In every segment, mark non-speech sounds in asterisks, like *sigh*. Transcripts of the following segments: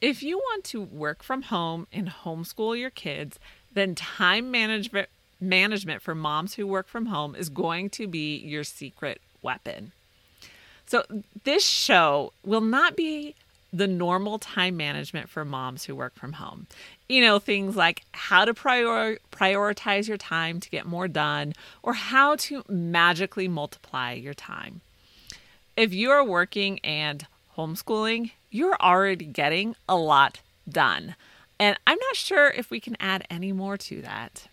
If you want to work from home and homeschool your kids, then time management management for moms who work from home is going to be your secret weapon. So, this show will not be the normal time management for moms who work from home. You know, things like how to prior- prioritize your time to get more done or how to magically multiply your time. If you are working and homeschooling, you're already getting a lot done. And I'm not sure if we can add any more to that.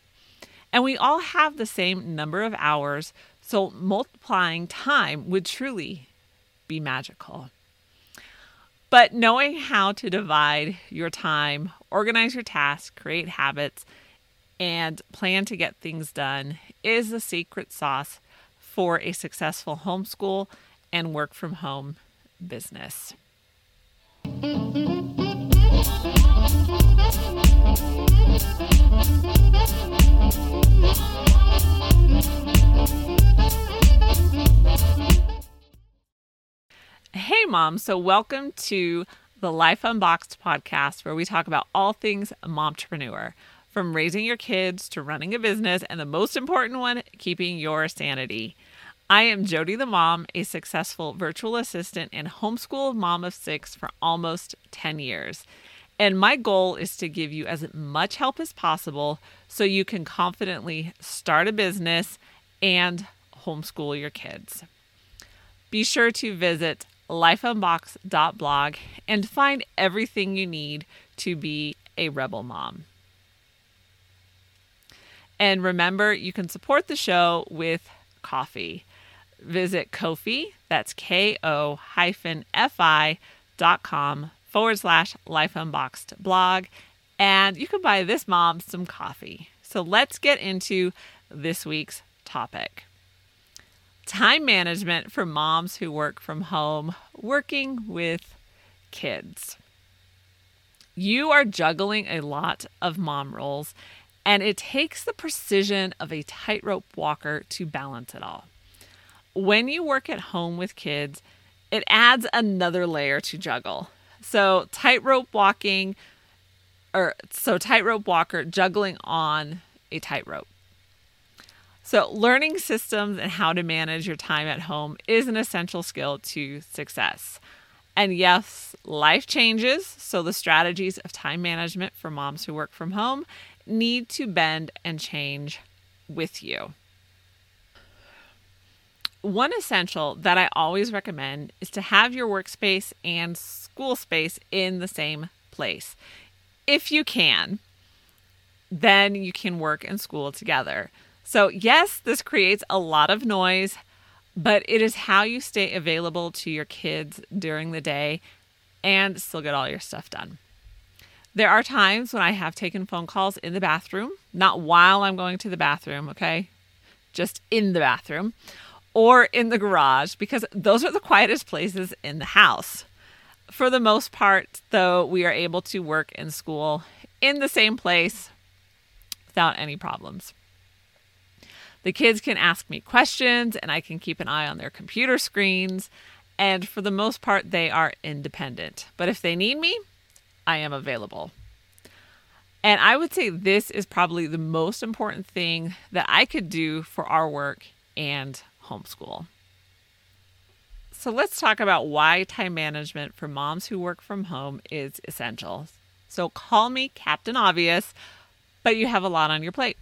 And we all have the same number of hours, so multiplying time would truly be magical. But knowing how to divide your time, organize your tasks, create habits, and plan to get things done is the secret sauce for a successful homeschool and work from home business. Hey, mom. So, welcome to the Life Unboxed podcast, where we talk about all things mompreneur from raising your kids to running a business, and the most important one, keeping your sanity. I am Jodie the mom, a successful virtual assistant and homeschool mom of six for almost 10 years. And my goal is to give you as much help as possible so you can confidently start a business and homeschool your kids. Be sure to visit lifeunboxed.blog and find everything you need to be a rebel mom. And remember, you can support the show with coffee. Visit Ko-fi, that's K-O hyphen F-I dot com forward slash life unboxed blog. And you can buy this mom some coffee. So let's get into this week's topic time management for moms who work from home, working with kids. You are juggling a lot of mom roles, and it takes the precision of a tightrope walker to balance it all. When you work at home with kids, it adds another layer to juggle. So, tightrope walking, or so tightrope walker juggling on a tightrope. So, learning systems and how to manage your time at home is an essential skill to success. And yes, life changes, so the strategies of time management for moms who work from home need to bend and change with you. One essential that I always recommend is to have your workspace and school space in the same place. If you can, then you can work and school together. So, yes, this creates a lot of noise, but it is how you stay available to your kids during the day and still get all your stuff done. There are times when I have taken phone calls in the bathroom, not while I'm going to the bathroom, okay? Just in the bathroom or in the garage because those are the quietest places in the house. For the most part, though, we are able to work in school in the same place without any problems. The kids can ask me questions and I can keep an eye on their computer screens. And for the most part, they are independent. But if they need me, I am available. And I would say this is probably the most important thing that I could do for our work and homeschool. So let's talk about why time management for moms who work from home is essential. So call me Captain Obvious, but you have a lot on your plate.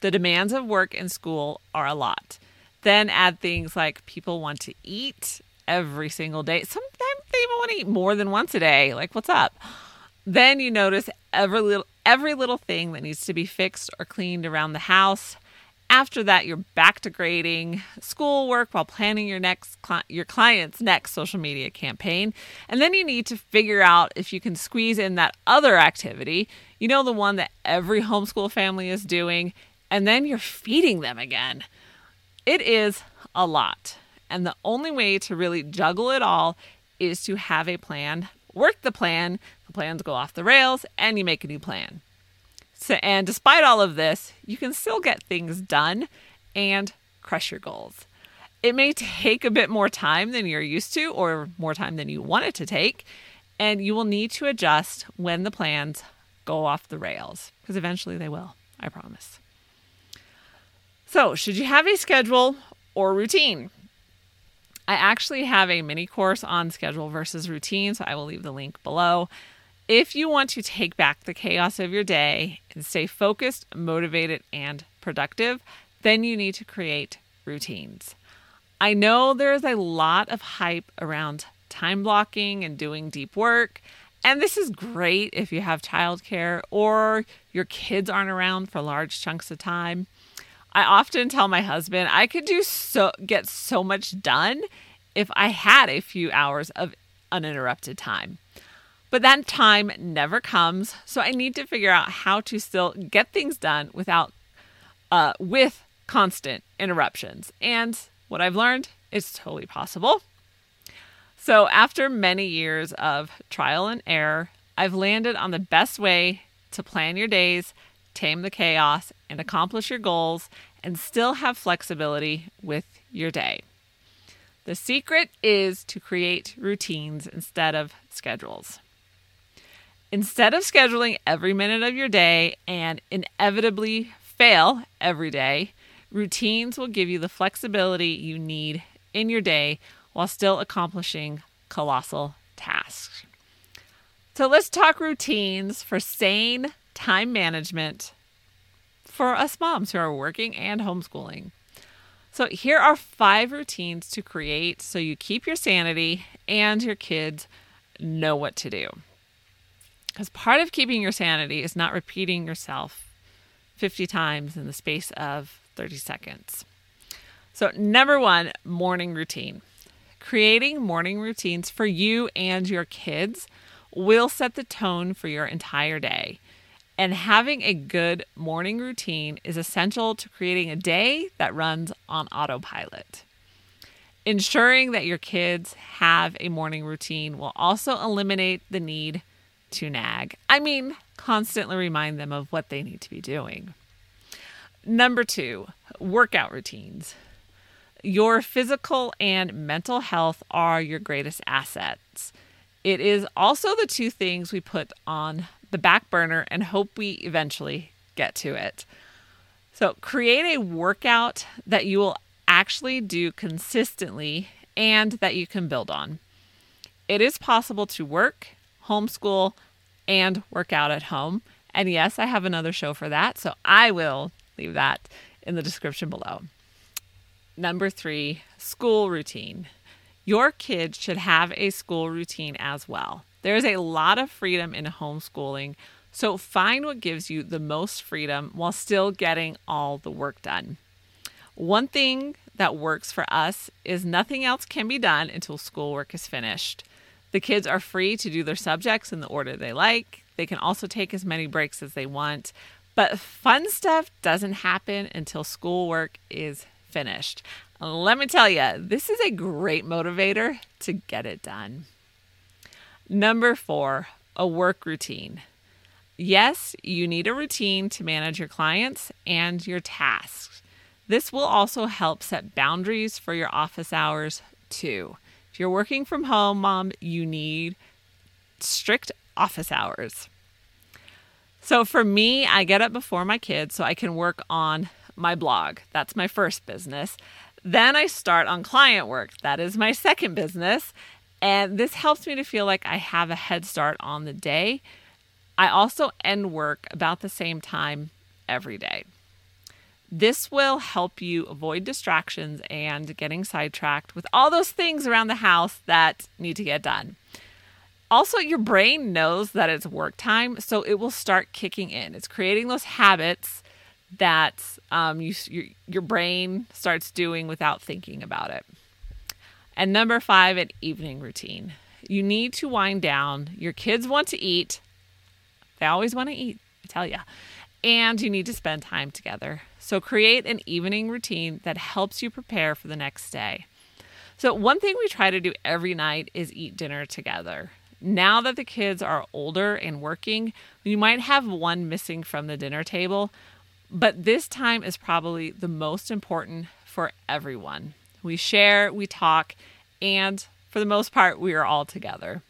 The demands of work and school are a lot. Then add things like people want to eat every single day. Sometimes they even want to eat more than once a day. Like, what's up? Then you notice every little every little thing that needs to be fixed or cleaned around the house. After that, you're back to grading schoolwork while planning your next your client's next social media campaign. And then you need to figure out if you can squeeze in that other activity. You know the one that every homeschool family is doing and then you're feeding them again. It is a lot. And the only way to really juggle it all is to have a plan, work the plan, the plans go off the rails, and you make a new plan. And despite all of this, you can still get things done and crush your goals. It may take a bit more time than you're used to, or more time than you want it to take. and you will need to adjust when the plans go off the rails because eventually they will, I promise. So, should you have a schedule or routine? I actually have a mini course on schedule versus routine, so I will leave the link below. If you want to take back the chaos of your day and stay focused, motivated, and productive, then you need to create routines. I know there's a lot of hype around time blocking and doing deep work. And this is great if you have childcare or your kids aren't around for large chunks of time. I often tell my husband I could do so get so much done if I had a few hours of uninterrupted time. But that time never comes, so I need to figure out how to still get things done without uh, with constant interruptions. And what I've learned is totally possible. So, after many years of trial and error, I've landed on the best way to plan your days, tame the chaos, and accomplish your goals, and still have flexibility with your day. The secret is to create routines instead of schedules. Instead of scheduling every minute of your day and inevitably fail every day, routines will give you the flexibility you need in your day while still accomplishing colossal tasks. So let's talk routines for sane time management for us moms who are working and homeschooling. So, here are five routines to create so you keep your sanity and your kids know what to do. Because part of keeping your sanity is not repeating yourself 50 times in the space of 30 seconds. So, number one, morning routine. Creating morning routines for you and your kids will set the tone for your entire day. And having a good morning routine is essential to creating a day that runs on autopilot. Ensuring that your kids have a morning routine will also eliminate the need to nag. I mean, constantly remind them of what they need to be doing. Number two, workout routines. Your physical and mental health are your greatest assets. It is also the two things we put on the back burner and hope we eventually get to it. So, create a workout that you will actually do consistently and that you can build on. It is possible to work, homeschool, and work out at home. And yes, I have another show for that, so I will leave that in the description below. Number three, school routine. Your kids should have a school routine as well. There is a lot of freedom in homeschooling, so find what gives you the most freedom while still getting all the work done. One thing that works for us is nothing else can be done until schoolwork is finished. The kids are free to do their subjects in the order they like. They can also take as many breaks as they want, but fun stuff doesn't happen until schoolwork is finished. Let me tell you, this is a great motivator to get it done. Number four, a work routine. Yes, you need a routine to manage your clients and your tasks. This will also help set boundaries for your office hours too. If you're working from home, mom, you need strict office hours. So for me, I get up before my kids so I can work on my blog. That's my first business. Then I start on client work. That is my second business. And this helps me to feel like I have a head start on the day. I also end work about the same time every day. This will help you avoid distractions and getting sidetracked with all those things around the house that need to get done. Also, your brain knows that it's work time, so it will start kicking in. It's creating those habits that um, you, your, your brain starts doing without thinking about it. And number five, an evening routine. You need to wind down. Your kids want to eat. They always want to eat, I tell you. And you need to spend time together. So create an evening routine that helps you prepare for the next day. So, one thing we try to do every night is eat dinner together. Now that the kids are older and working, you might have one missing from the dinner table, but this time is probably the most important for everyone. We share, we talk, and for the most part, we are all together.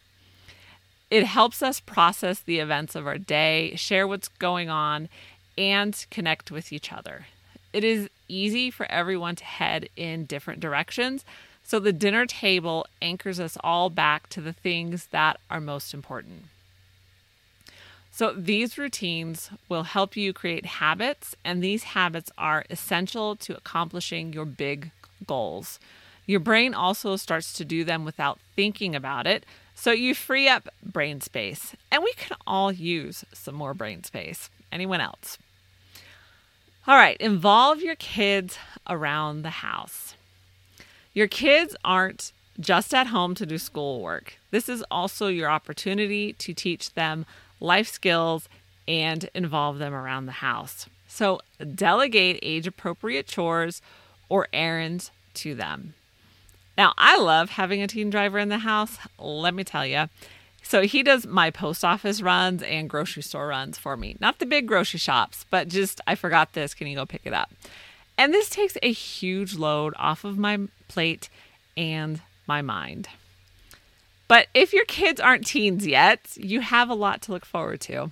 It helps us process the events of our day, share what's going on, and connect with each other. It is easy for everyone to head in different directions, so the dinner table anchors us all back to the things that are most important. So, these routines will help you create habits, and these habits are essential to accomplishing your big goals. Your brain also starts to do them without thinking about it, so you free up brain space. And we can all use some more brain space. Anyone else? All right, involve your kids around the house. Your kids aren't just at home to do schoolwork. This is also your opportunity to teach them life skills, and involve them around the house. So, delegate age appropriate chores or errands to them. Now, I love having a teen driver in the house, let me tell you. So, he does my post office runs and grocery store runs for me. Not the big grocery shops, but just, I forgot this. Can you go pick it up? And this takes a huge load off of my plate and my mind. But if your kids aren't teens yet, you have a lot to look forward to.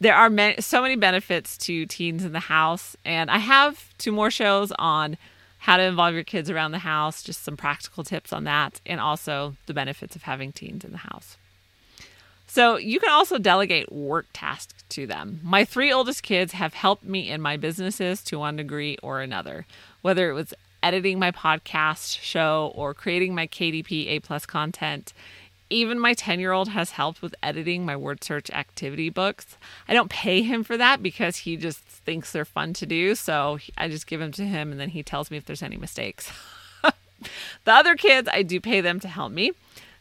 There are many, so many benefits to teens in the house, and I have two more shows on how to involve your kids around the house, just some practical tips on that, and also the benefits of having teens in the house. So, you can also delegate work tasks to them. My three oldest kids have helped me in my businesses to one degree or another, whether it was editing my podcast show or creating my KDP A plus content. Even my 10 year old has helped with editing my word search activity books. I don't pay him for that because he just thinks they're fun to do. So I just give them to him and then he tells me if there's any mistakes. *laughs* the other kids, I do pay them to help me.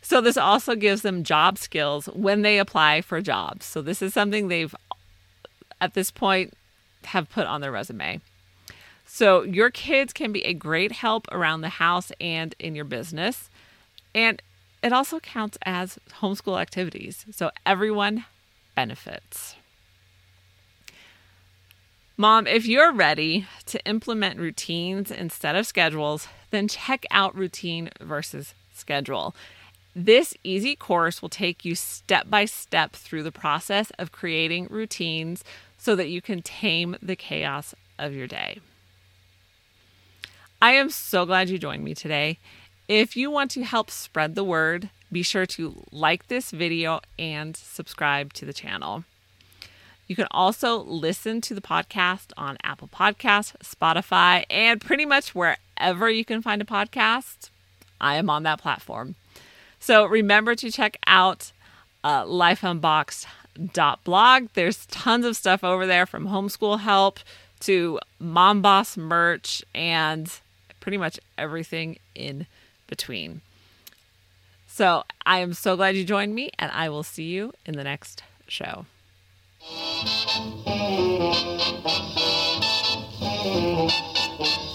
So this also gives them job skills when they apply for jobs. So this is something they've at this point have put on their resume. So your kids can be a great help around the house and in your business. And it also counts as homeschool activities, so everyone benefits. Mom, if you're ready to implement routines instead of schedules, then check out Routine versus Schedule. This easy course will take you step by step through the process of creating routines so that you can tame the chaos of your day. I am so glad you joined me today. If you want to help spread the word, be sure to like this video and subscribe to the channel. You can also listen to the podcast on Apple Podcasts, Spotify, and pretty much wherever you can find a podcast. I am on that platform. So remember to check out uh, Life dot blog there's tons of stuff over there from homeschool help to mom boss merch and pretty much everything in between so i am so glad you joined me and i will see you in the next show Thank you.